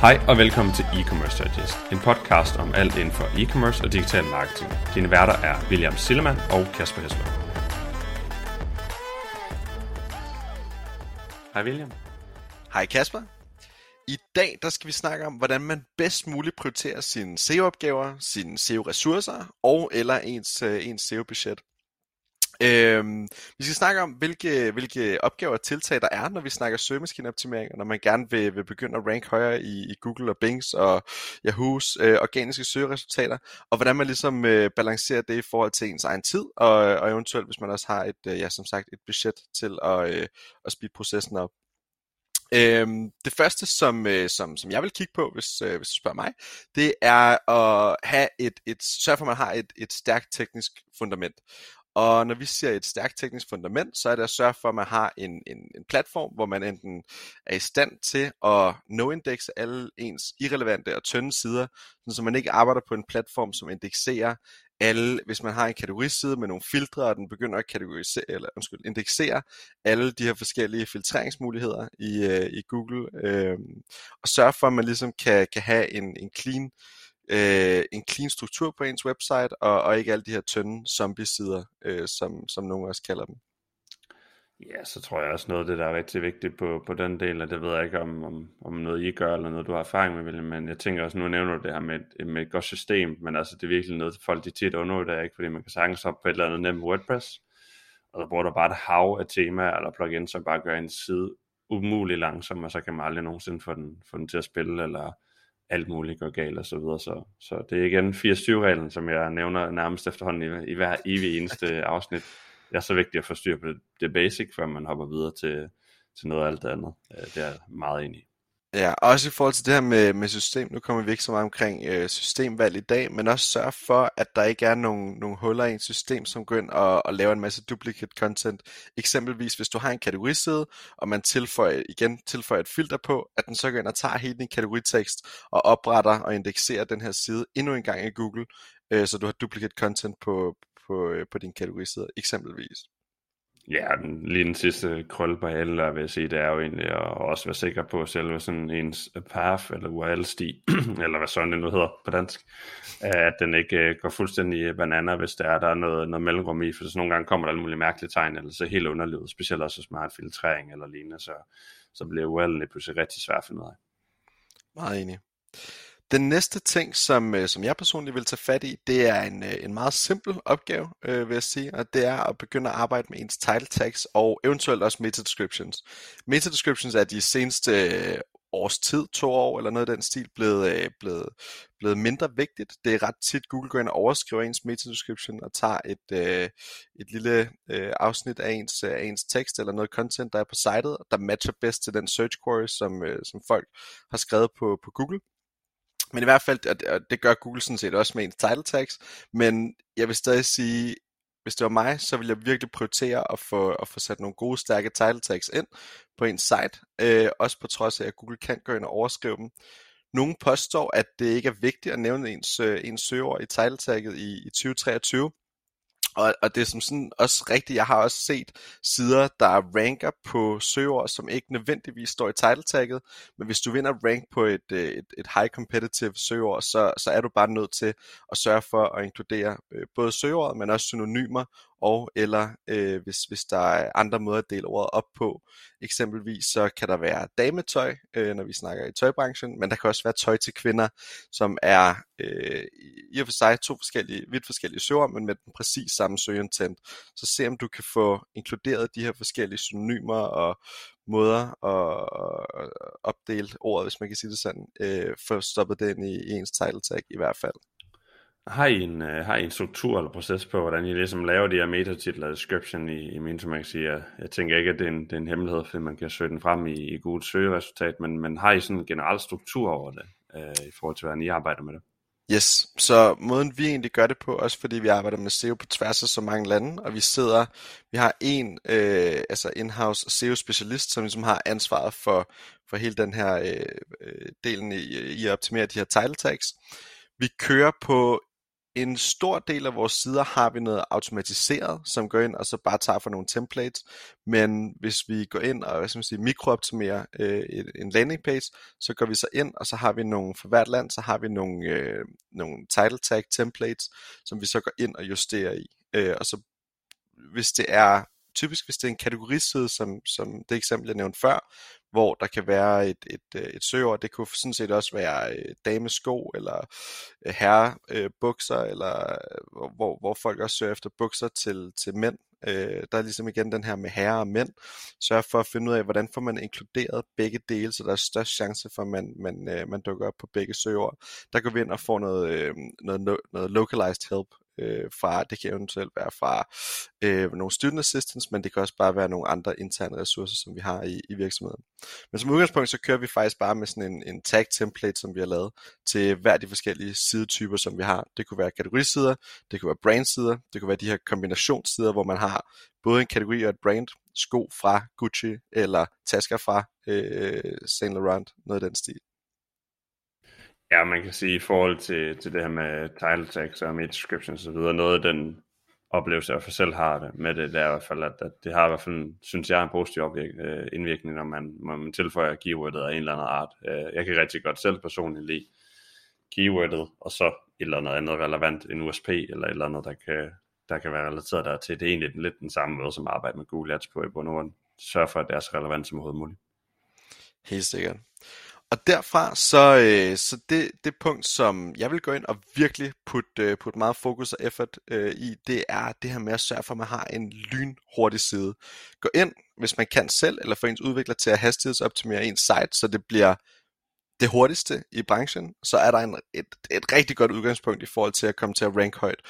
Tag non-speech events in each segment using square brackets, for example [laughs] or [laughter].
Hej og velkommen til E-Commerce Digest, en podcast om alt inden for e-commerce og digital marketing. Dine værter er William Sillemann og Kasper Hesler. Hej William. Hej Kasper. I dag der skal vi snakke om, hvordan man bedst muligt prioriterer sine SEO-opgaver, sine SEO-ressourcer og eller ens, øh, ens SEO-budget. Øhm, vi skal snakke om, hvilke, hvilke opgaver og tiltag der er, når vi snakker søgemaskineoptimering, og når man gerne vil, vil begynde at rank højere i, i Google og Bings og Yahoo's øh, organiske søgeresultater, og hvordan man ligesom øh, balancerer det i forhold til ens egen tid, og, og eventuelt hvis man også har et, øh, ja, som sagt, et budget til at, øh, at speede processen op. Øhm, det første, som, øh, som, som jeg vil kigge på, hvis, øh, hvis du spørger mig, det er at have et, et, sørge for, at man har et, et stærkt teknisk fundament. Og når vi siger et stærkt teknisk fundament, så er det at sørge for, at man har en, en, en platform, hvor man enten er i stand til at no-indekse alle ens irrelevante og tynde sider, så man ikke arbejder på en platform, som indekserer alle, hvis man har en kategoriside med nogle filtre, og den begynder at kategorisere, eller undskyld, indeksere alle de her forskellige filtreringsmuligheder i, øh, i Google, øh, og sørge for, at man ligesom kan, kan have en, en clean øh, Øh, en clean struktur på ens website, og, og ikke alle de her tynde zombie-sider, øh, som, som nogen også kalder dem. Ja, så tror jeg også noget af det, der er rigtig vigtigt på, på den del, og det ved jeg ikke om, om, om noget I gør, eller noget du har erfaring med, William, men jeg tænker også, nu nævner du det her med et, med et godt system, men altså det er virkelig noget, folk de tit undervurderer, ikke? fordi man kan sagtens op på et eller andet nemt WordPress, og så bruger du bare et hav af temaer eller plugins, som bare gør en side umulig langsom, og så kan man aldrig nogensinde få den, få den til at spille, eller alt muligt går galt og så videre. Så, så det er igen 80-20-reglen, som jeg nævner nærmest efterhånden i, i hver evig eneste [laughs] afsnit. Det er så vigtigt at få styr på det, det basic, før man hopper videre til, til noget af alt det andet. Øh, det er jeg meget enig i. Ja, også i forhold til det her med, med system, nu kommer vi ikke så meget omkring øh, systemvalg i dag, men også sørge for, at der ikke er nogen, nogen huller i et system, som går ind og, og laver en masse duplicate content. Eksempelvis, hvis du har en kategoriside, og man tilføjer, igen tilføjer et filter på, at den så går ind og tager hele din kategoritekst og opretter og indekserer den her side endnu en gang i Google, øh, så du har duplicate content på, på, øh, på din kategoriside, eksempelvis. Ja, den, lige den sidste krølle på alle, der vil jeg sige, det er jo egentlig at også være sikker på selve sådan ens path, eller URL-sti, [clears throat] eller hvad sådan det nu hedder på dansk, at den ikke øh, går fuldstændig banana, hvis der er, der er noget, noget mellemrum i, for så nogle gange kommer der alle mulige mærkelige tegn, eller så helt underlivet, specielt også hvis man har filtrering eller lignende, så, så bliver URL'en pludselig rigtig svært at finde ud af. Meget enig. Den næste ting, som, øh, som jeg personligt vil tage fat i, det er en, øh, en meget simpel opgave, øh, vil jeg sige, og det er at begynde at arbejde med ens title tags og eventuelt også meta descriptions. Meta descriptions er de seneste øh, års tid, to år eller noget af den stil, blevet, øh, blevet, blevet mindre vigtigt. Det er ret tit, Google går ind og overskriver ens meta description og tager et, øh, et lille øh, afsnit af ens, øh, af ens tekst eller noget content, der er på sitet, der matcher bedst til den search query, som, øh, som folk har skrevet på, på Google. Men i hvert fald, og det gør Google sådan set også med ens title tags, men jeg vil stadig sige, hvis det var mig, så ville jeg virkelig prioritere at få, at få sat nogle gode, stærke title tags ind på ens site, øh, også på trods af, at Google kan gå ind og overskrive dem. Nogle påstår, at det ikke er vigtigt at nævne ens, øh, ens søgeord i title tagget i, i 2023, og, og det er som sådan også rigtigt, jeg har også set sider, der ranker på søgeord, som ikke nødvendigvis står i title tagget, men hvis du vinder rank på et, øh, et, et high competitive søgeord, så, så er du bare nødt til at sørge for at inkludere øh, både søgeord, men også synonymer og eller øh, hvis, hvis der er andre måder at dele ordet op på. Eksempelvis så kan der være dametøj, øh, når vi snakker i tøjbranchen, men der kan også være tøj til kvinder, som er øh, i og for sig to forskellige, vidt forskellige søger, men med den præcis samme søgeintent. Så se om du kan få inkluderet de her forskellige synonymer og måder at, opdele ordet, hvis man kan sige det sådan, øh, for stoppet den i, i ens title tag i hvert fald. Har I en, uh, har I en struktur eller proces på, hvordan I ligesom laver de her metatitler description i, i Mintomax? jeg, jeg tænker ikke, at det er, en, det er en hemmelighed, fordi man kan søge den frem i, i Google søgeresultat, men, men har I sådan en generel struktur over det, uh, i forhold til, hvordan I arbejder med det? Yes, så måden vi egentlig gør det på, også fordi vi arbejder med SEO på tværs af så mange lande, og vi sidder, vi har en øh, altså in-house SEO-specialist, som ligesom har ansvaret for, for hele den her øh, øh, delen i, i at optimere de her title tags. Vi kører på en stor del af vores sider har vi noget automatiseret, som går ind og så bare tager for nogle templates. Men hvis vi går ind og hvad skal man sige, mikrooptimerer øh, en landing page, så går vi så ind, og så har vi nogle, for hvert land, så har vi nogle, øh, nogle title tag templates, som vi så går ind og justerer i. Øh, og så hvis det er typisk hvis det er en kategoriside, som, som det eksempel jeg nævnte før, hvor der kan være et, et, øh, et søger. Det kunne sådan set også være øh, damesko, eller øh, herrebukser, øh, eller øh, hvor, hvor folk også søger efter bukser til, til mænd. Der er ligesom igen den her med herre og mænd. Sørg for at finde ud af, hvordan får man inkluderet begge dele, så der er størst chance for, at man, man, man dukker op på begge søgeord. Der går vi ind og får noget, noget, noget localized help øh, fra, det kan eventuelt være fra øh, nogle student assistants, men det kan også bare være nogle andre interne ressourcer, som vi har i, i virksomheden. Men som udgangspunkt, så kører vi faktisk bare med sådan en, en tag template, som vi har lavet til hver de forskellige sidetyper, som vi har. Det kunne være kategorisider, det kunne være brandsider, det kunne være de her kombinationssider, hvor man har både en kategori og et brand, sko fra Gucci, eller tasker fra øh, Saint Laurent, noget af den stil. Ja, man kan sige i forhold til, til det her med title tags og med description og så videre, noget af den oplevelse, jeg for selv har det med det, det er i hvert fald, at, at det har i hvert fald, synes jeg, en positiv opvirk, øh, indvirkning, når man, når man tilføjer keywordet af en eller anden art. Øh, jeg kan rigtig godt selv personligt lide keywordet, og så et eller andet andet relevant, en USP eller et eller andet, der kan, der kan være relateret der til. Det er egentlig lidt den samme måde, som at arbejde med Google Ads på i bund og Sørg for, at det er så relevant som overhovedet muligt. Helt sikkert. Og derfra, så, øh, så det, det punkt, som jeg vil gå ind og virkelig putte, øh, putte meget fokus og effort øh, i, det er det her med at sørge for, at man har en lynhurtig side. Gå ind, hvis man kan selv, eller få ens udvikler til at hastighedsoptimere ens site, så det bliver det hurtigste i branchen, så er der en, et, et rigtig godt udgangspunkt i forhold til at komme til at rank højt.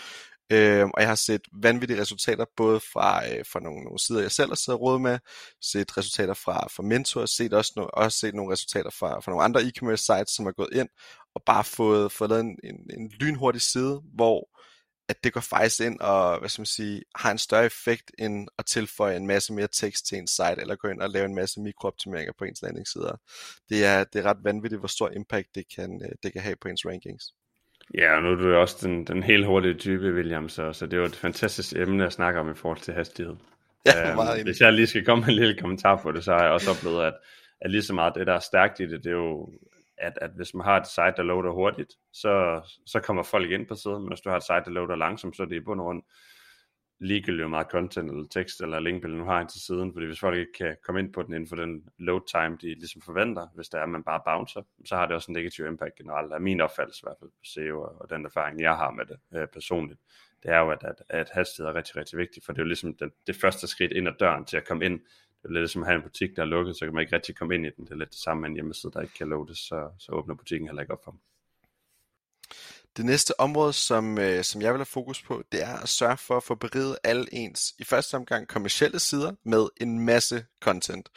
Øh, og jeg har set vanvittige resultater, både fra, øh, fra nogle, nogle sider, jeg selv har siddet råd med, set resultater fra, fra Mentor, set også, no, også set nogle resultater fra, fra nogle andre e-commerce sites, som er gået ind og bare fået, fået lavet en, en, en lynhurtig side, hvor at det går faktisk ind og hvad skal man sige, har en større effekt end at tilføje en masse mere tekst til en site, eller gå ind og lave en masse mikrooptimeringer på ens landingssider. Det er, det er ret vanvittigt, hvor stor impact det kan, øh, det kan have på ens rankings. Ja, og nu er du også den, den helt hurtige type, William, så, så det er jo et fantastisk emne at snakke om i forhold til hastighed. Ja, meget um, hvis jeg lige skal komme med en lille kommentar på det, så har jeg også oplevet, at, at lige så meget det, der er stærkt i det, det er jo, at, at hvis man har et site, der loader hurtigt, så, så kommer folk ind på siden, men hvis du har et site, der loader langsomt, så er det i bund og grund ligegyldigt hvor meget content eller tekst eller link eller nu har ind til siden, fordi hvis folk ikke kan komme ind på den inden for den load time, de ligesom forventer, hvis der er, at man bare bouncer, så har det også en negativ impact generelt, af min opfattelse i hvert fald på SEO og den erfaring, jeg har med det øh, personligt. Det er jo, at, at, at hastighed er rigtig, rigtig vigtigt, for det er jo ligesom den, det første skridt ind ad døren til at komme ind. Det er lidt som at have en butik, der er lukket, så kan man ikke rigtig komme ind i den. Det er lidt det samme med en hjemmeside, der ikke kan loades, så, så åbner butikken heller ikke op for dem. Det næste område, som, øh, som jeg vil have fokus på, det er at sørge for at få beriget alle ens, i første omgang kommersielle sider, med en masse content.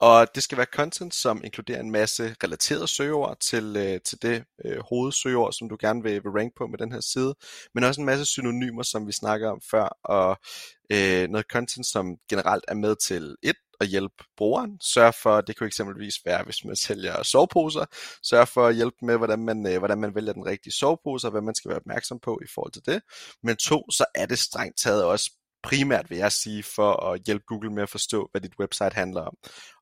Og det skal være content, som inkluderer en masse relaterede søgeord til, øh, til det øh, hovedsøgeord, som du gerne vil, vil rank på med den her side, men også en masse synonymer, som vi snakker om før, og øh, noget content, som generelt er med til et, at hjælpe brugeren. Sørg for, det kunne eksempelvis være, hvis man sælger soveposer, sørg for at hjælpe med, hvordan man, øh, hvordan man vælger den rigtige sovepose, og hvad man skal være opmærksom på i forhold til det. Men to, så er det strengt taget også primært, vil jeg sige, for at hjælpe Google med at forstå, hvad dit website handler om.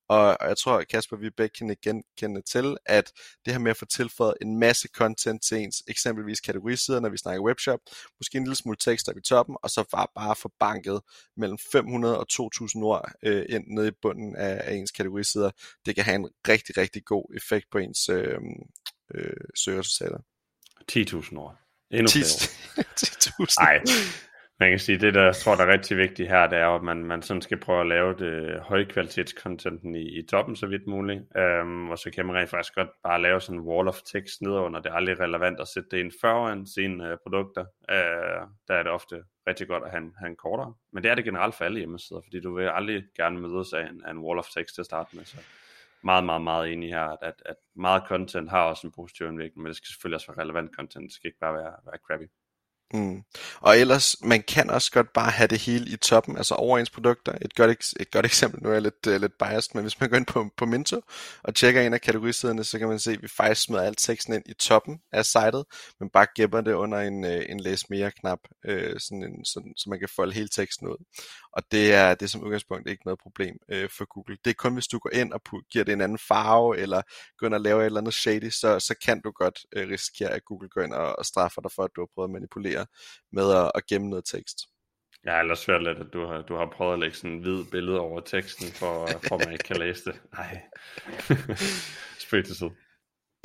Og, og jeg tror, Kasper, vi begge kan igen kende til, at det her med at få tilføjet en masse content til ens, eksempelvis kategorisider, når vi snakker webshop, måske en lille smule tekst op i toppen, og så bare, bare få banket mellem 500 og 2000 ord øh, ind nede i bunden af, af ens kategorisider. Det kan have en rigtig, rigtig god effekt på ens øh, øh, søgeresultater. 10.000 ord. Endnu 10, flere 10.000. [laughs] Nej, man kan sige, det der jeg tror, der er rigtig vigtigt her, det er at man, man sådan skal prøve at lave det højkvalitetscontenten i, i toppen så vidt muligt. Øhm, og så kan man rent faktisk godt bare lave sådan en wall of text nedenunder. Det er aldrig relevant at sætte det ind foran sine øh, produkter. Øh, der er det ofte rigtig godt at have en, have en kortere. Men det er det generelt for alle hjemmesider, fordi du vil aldrig gerne mødes af en, af en wall of text til at starte med. Så meget, meget, meget enig her, at, at meget content har også en positiv indvirkning, men det skal selvfølgelig også være relevant content. Det skal ikke bare være, være crappy. Mm. Og ellers, man kan også godt bare have det hele i toppen, altså over ens produkter. Et godt, et godt eksempel, nu er jeg lidt, uh, lidt biased, men hvis man går ind på, på Minto og tjekker en af kategorisiderne, så kan man se, at vi faktisk smider alt teksten ind i toppen af sitet, men bare gemmer det under en, uh, en læs mere knap, uh, sådan en, sådan, så man kan folde hele teksten ud. Og det er, det er som udgangspunkt ikke noget problem uh, for Google. Det er kun, hvis du går ind og giver det en anden farve, eller går ind og laver et eller andet shady, så, så kan du godt uh, risikere, at Google går ind og, og straffer dig for, at du har prøvet at manipulere med at, at gemme noget tekst. Har ellers svært lidt, at du har, du har prøvet at lægge sådan en hvid billede over teksten, for, for at man ikke kan læse det. [laughs] Nej. [laughs] Spøg til side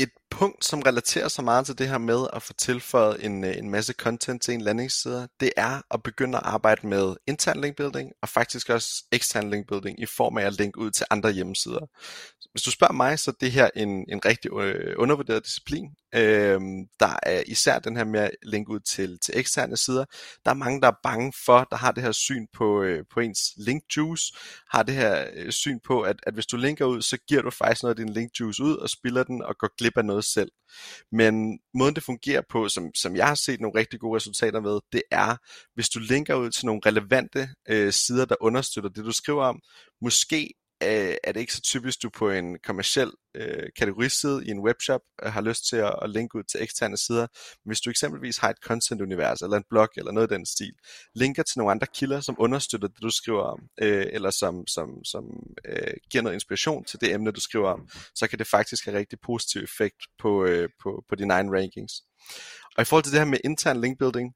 et punkt, som relaterer sig meget til det her med at få tilføjet en, øh, en masse content til en landingsside, det er at begynde at arbejde med intern link building og faktisk også ekstern link building i form af at linke ud til andre hjemmesider. Hvis du spørger mig, så er det her en, en rigtig øh, undervurderet disciplin. Øhm, der er især den her med at linke ud til, til eksterne sider. Der er mange, der er bange for, der har det her syn på, øh, på ens link juice, har det her øh, syn på, at, at hvis du linker ud, så giver du faktisk noget af din link juice ud og spiller den og går glip af noget selv. Men måden det fungerer på, som, som jeg har set nogle rigtig gode resultater med, det er, hvis du linker ud til nogle relevante øh, sider, der understøtter det, du skriver om, måske øh, er det ikke så typisk, du på en kommersiel øh, kategoriside i en webshop øh, har lyst til at, at linke ud til eksterne sider. Men hvis du eksempelvis har et content-univers eller en blog eller noget af den stil, linker til nogle andre kilder, som understøtter det, du skriver om, øh, eller som, som, som øh, giver noget inspiration til det emne, du skriver om, så kan det faktisk have rigtig positiv effekt på, øh, på, på dine egne rankings. Og i forhold til det her med intern link building,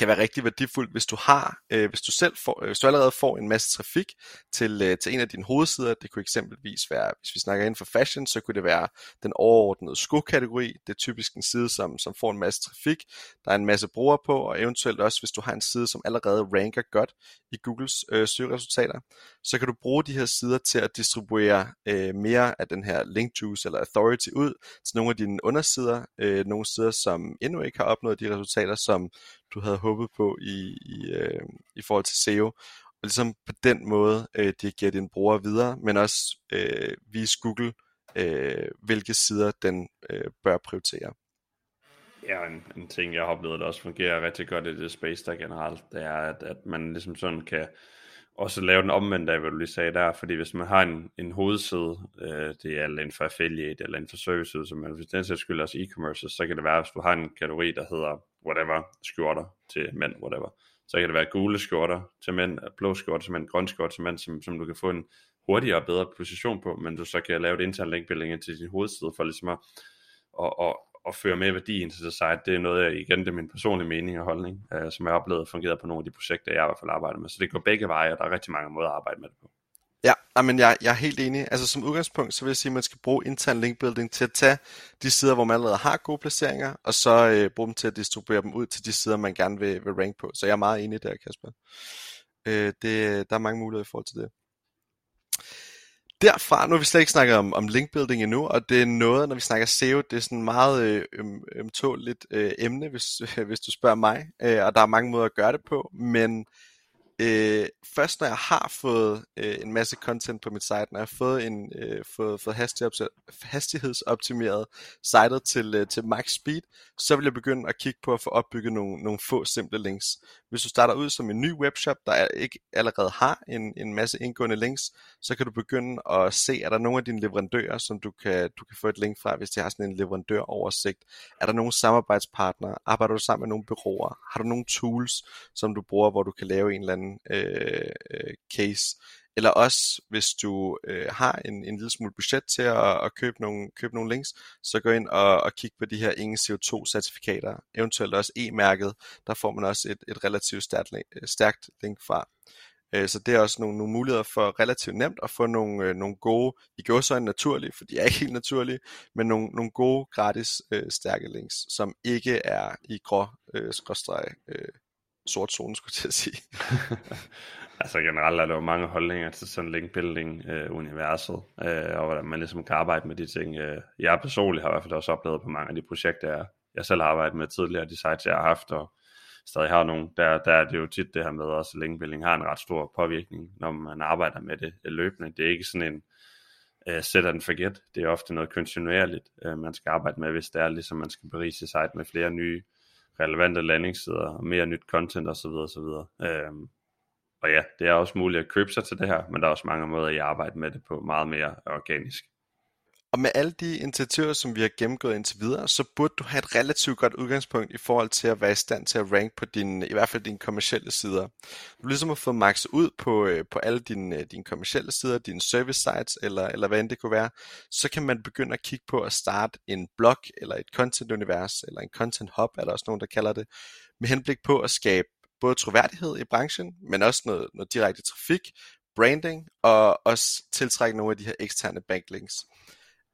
kan være rigtig værdifuldt, hvis du har, øh, hvis du selv får, øh, hvis du allerede får en masse trafik til, øh, til en af dine hovedsider. Det kunne eksempelvis være, hvis vi snakker inden for fashion, så kunne det være den overordnede skokategori. Det er typisk en side, som, som får en masse trafik. Der er en masse brugere på, og eventuelt også, hvis du har en side, som allerede ranker godt i Googles øh, søgeresultater, så kan du bruge de her sider til at distribuere øh, mere af den her link juice eller authority ud til nogle af dine undersider, øh, nogle sider, som endnu ikke har opnået de resultater, som du havde håbet på i, i, øh, i forhold til SEO. Og ligesom på den måde øh, giver dine brugere videre, men også øh, vise Google, øh, hvilke sider den øh, bør prioritere. Ja, en, en ting, jeg har oplevet, der også fungerer rigtig godt i det space der generelt, det er, at, at man ligesom sådan kan også lave den omvendte af, hvad du lige sagde der, fordi hvis man har en, en hovedside, øh, det er inden for affiliate eller inden for services, som man hvis den sags skyld også e-commerce, så kan det være, hvis du har en kategori, der hedder whatever, skjorter til mænd, whatever, så kan det være gule skjorter til mænd, blå skjorter til mænd, grøn skjorter til mænd, som, som du kan få en hurtigere og bedre position på, men du så kan lave et internt linkbuilding til din hovedside for ligesom at, og, og, og føre med værdien til det site, det er noget, jeg, igen, det er min personlige mening og holdning, øh, som jeg har oplevet fungerer på nogle af de projekter, jeg i hvert fald arbejder med. Så det går begge veje, og der er rigtig mange måder at arbejde med det på. Ja, men jeg, jeg er helt enig. Altså som udgangspunkt, så vil jeg sige, at man skal bruge intern link building til at tage de sider, hvor man allerede har gode placeringer, og så øh, bruge dem til at distribuere dem ud til de sider, man gerne vil, vil rank på. Så jeg er meget enig der, Kasper. Øh, det, der er mange muligheder i forhold til det derfra, nu har vi slet ikke snakket om, om linkbuilding endnu, og det er noget, når vi snakker SEO, det er sådan meget øh, øm, ømtåligt øh, emne, hvis, [laughs] hvis du spørger mig, øh, og der er mange måder at gøre det på, men Øh, først når jeg har fået øh, en masse content på mit site, når jeg har fået, en, øh, fået, fået hastighedsoptimeret sitet til, øh, til max speed, så vil jeg begynde at kigge på at få opbygget nogle, nogle få simple links. Hvis du starter ud som en ny webshop, der ikke allerede har en, en masse indgående links, så kan du begynde at se, er der nogle af dine leverandører, som du kan, du kan få et link fra, hvis de har sådan en leverandøroversigt. Er der nogle samarbejdspartnere? Arbejder du sammen med nogle bureauer? Har du nogle tools, som du bruger, hvor du kan lave en eller anden Øh, øh, case. Eller også, hvis du øh, har en, en lille smule budget til at, at købe, nogle, købe nogle links, så gå ind og, og kig på de her ingen CO2-certifikater, eventuelt også e-mærket, der får man også et, et relativt stærkt, øh, stærkt link fra. Øh, så det er også nogle, nogle muligheder for relativt nemt at få nogle, nogle gode, i går så naturlige, for de er ikke helt naturlige, men nogle, nogle gode gratis øh, stærke links, som ikke er i grå øh, skråstreg øh, sort zone, skulle jeg sige. [laughs] altså generelt er der jo mange holdninger til sådan link building øh, øh, og hvordan man ligesom kan arbejde med de ting. Øh, jeg personligt har i hvert fald også oplevet på mange af de projekter, jeg, jeg selv har arbejdet med tidligere, de sites jeg har haft, og stadig har nogle, der, der er det jo tit det her med også, at linkbuilding har en ret stor påvirkning, når man arbejder med det øh, løbende. Det er ikke sådan en uh, set and forget, det er ofte noget kontinuerligt, uh, man skal arbejde med, hvis det er ligesom man skal berige sit site med flere nye relevante landingssider, og mere nyt content osv. osv. Øhm, og ja, det er også muligt at købe sig til det her, men der er også mange måder, at arbejde med det på meget mere organisk. Og med alle de initiativer, som vi har gennemgået indtil videre, så burde du have et relativt godt udgangspunkt i forhold til at være i stand til at rank på din, i hvert fald dine kommercielle sider. Du ligesom har fået max ud på, øh, på alle dine, øh, dine kommercielle sider, dine service sites, eller, eller hvad end det kunne være, så kan man begynde at kigge på at starte en blog, eller et content univers, eller en content hub, er der også nogen, der kalder det, med henblik på at skabe både troværdighed i branchen, men også noget, noget direkte trafik, branding, og også tiltrække nogle af de her eksterne backlinks.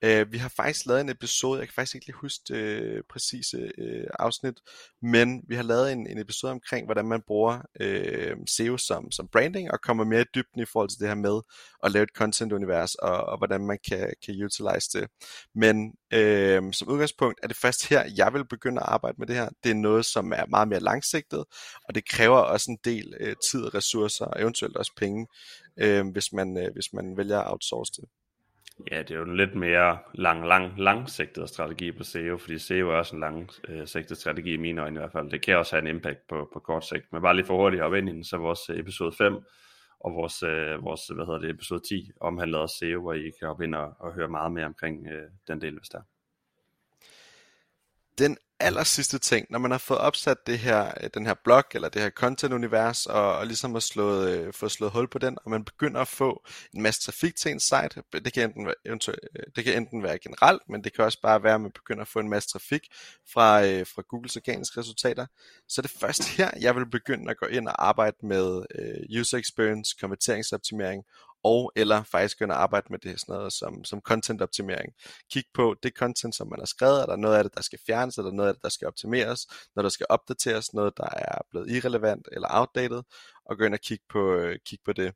Øh, vi har faktisk lavet en episode, jeg kan faktisk ikke lige huske det øh, præcise øh, afsnit, men vi har lavet en, en episode omkring, hvordan man bruger øh, SEO som, som branding, og kommer mere i dybden i forhold til det her med at lave et content-univers, og, og hvordan man kan, kan utilize det. Men øh, som udgangspunkt er det først her, jeg vil begynde at arbejde med det her. Det er noget, som er meget mere langsigtet, og det kræver også en del øh, tid, ressourcer og eventuelt også penge, øh, hvis, man, øh, hvis man vælger at outsource det. Ja, det er jo en lidt mere lang, lang, langsigtet strategi på SEO, fordi SEO er også en langsigtet øh, strategi i mine øjne i hvert fald. Det kan også have en impact på, på kort sigt. Men bare lige for hurtigt op ind i den, så vores øh, episode 5 og vores, øh, vores hvad hedder det, episode 10 omhandler også SEO, hvor I kan hoppe ind og, og høre meget mere omkring øh, den del, hvis der den aller sidste ting, når man har fået opsat det her, øh, den her blog, eller det her content-univers, og, og ligesom har slået, øh, fået slået hul på den, og man begynder at få en masse trafik til en site, det kan, enten være, øh, det kan enten være generelt, men det kan også bare være, at man begynder at få en masse trafik fra, øh, fra Googles organiske resultater, så er det først her, jeg vil begynde at gå ind og arbejde med øh, user experience, konverteringsoptimering og eller faktisk begynde at arbejde med det sådan noget som, som content optimering. Kig på det content, som man har skrevet, er der noget af det, der skal fjernes, er der noget af det, der skal optimeres, når der skal opdateres, noget, der er blevet irrelevant eller outdated, og gå ind og kigge på, øh, kig på det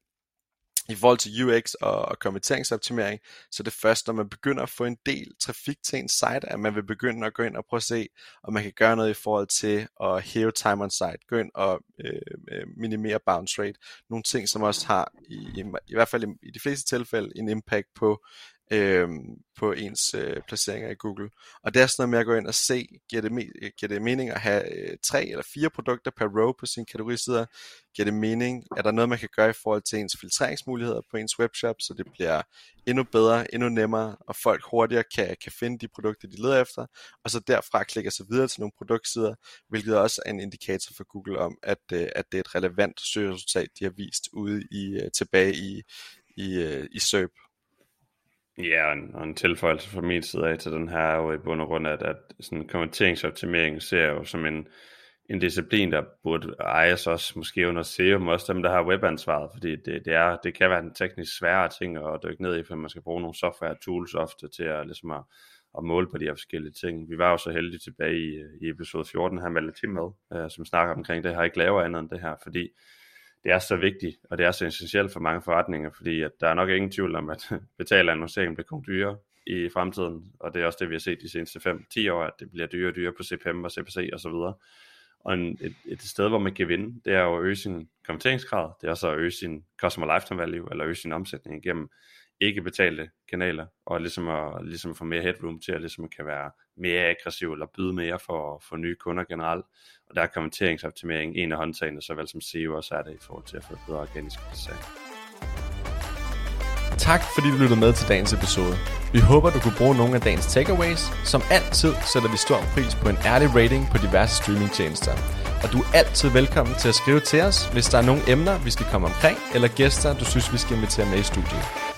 i forhold til UX og, og konverteringsoptimering, så det først, når man begynder at få en del trafik til en site, at man vil begynde at gå ind og prøve at se, om man kan gøre noget i forhold til at hæve time on site, gå ind og øh, øh minimere bounce rate, nogle ting, som også har, i, i, i hvert fald i, i de fleste tilfælde, en impact på øh, på ens øh, placeringer i Google. Og det er sådan noget med at gå ind og se, giver det, me- giver det mening at have øh, tre eller fire produkter per row på sine kategorisider? Giver det mening? Er der noget, man kan gøre i forhold til ens filtreringsmuligheder på ens webshop, så det bliver endnu bedre, endnu nemmere, og folk hurtigere kan, kan finde de produkter, de leder efter, og så derfra klikker sig videre til nogle produktsider, hvilket også er en indikator for Google om, at, øh, at det er et relevant søgeresultat, de har vist ude i øh, tilbage i, i, øh, i SERP. Ja, og en, og en tilføjelse fra min side af til den her er jo i bund og grund, at, at sådan konverteringsoptimering ser jo som en, en disciplin, der burde ejes også måske under SEO, men også dem, der har webansvaret, fordi det, det, er, det kan være en teknisk sværere ting at dykke ned i, for man skal bruge nogle software tools ofte til at, ligesom at, at måle på de her forskellige ting. Vi var jo så heldige tilbage i, i episode 14 her med Tim med, øh, som snakker omkring det her, ikke laver andet end det her, fordi det er så vigtigt, og det er så essentielt for mange forretninger, fordi at der er nok ingen tvivl om, at [laughs] betale annoncering bliver dyrere i fremtiden, og det er også det, vi har set de seneste 5-10 år, at det bliver dyrere og dyrere på CPM og CPC og så videre. Og en, et, et sted, hvor man kan vinde, det er jo at øge sin konverteringsgrad, det er også at øge sin customer lifetime value, eller øge sin omsætning igennem ikke betalte kanaler, og ligesom at ligesom få mere headroom til at ligesom kan være mere aggressiv, eller byde mere for, for nye kunder generelt. Og der er kommenteringsoptimering en af håndtagene, såvel som SEO også er det i forhold til at få bedre organisk placering. Tak fordi du lyttede med til dagens episode. Vi håber, du kunne bruge nogle af dagens takeaways. Som altid sætter vi stor pris på en ærlig rating på diverse streamingtjenester. Og du er altid velkommen til at skrive til os, hvis der er nogle emner, vi skal komme omkring, eller gæster, du synes, vi skal invitere med i studiet.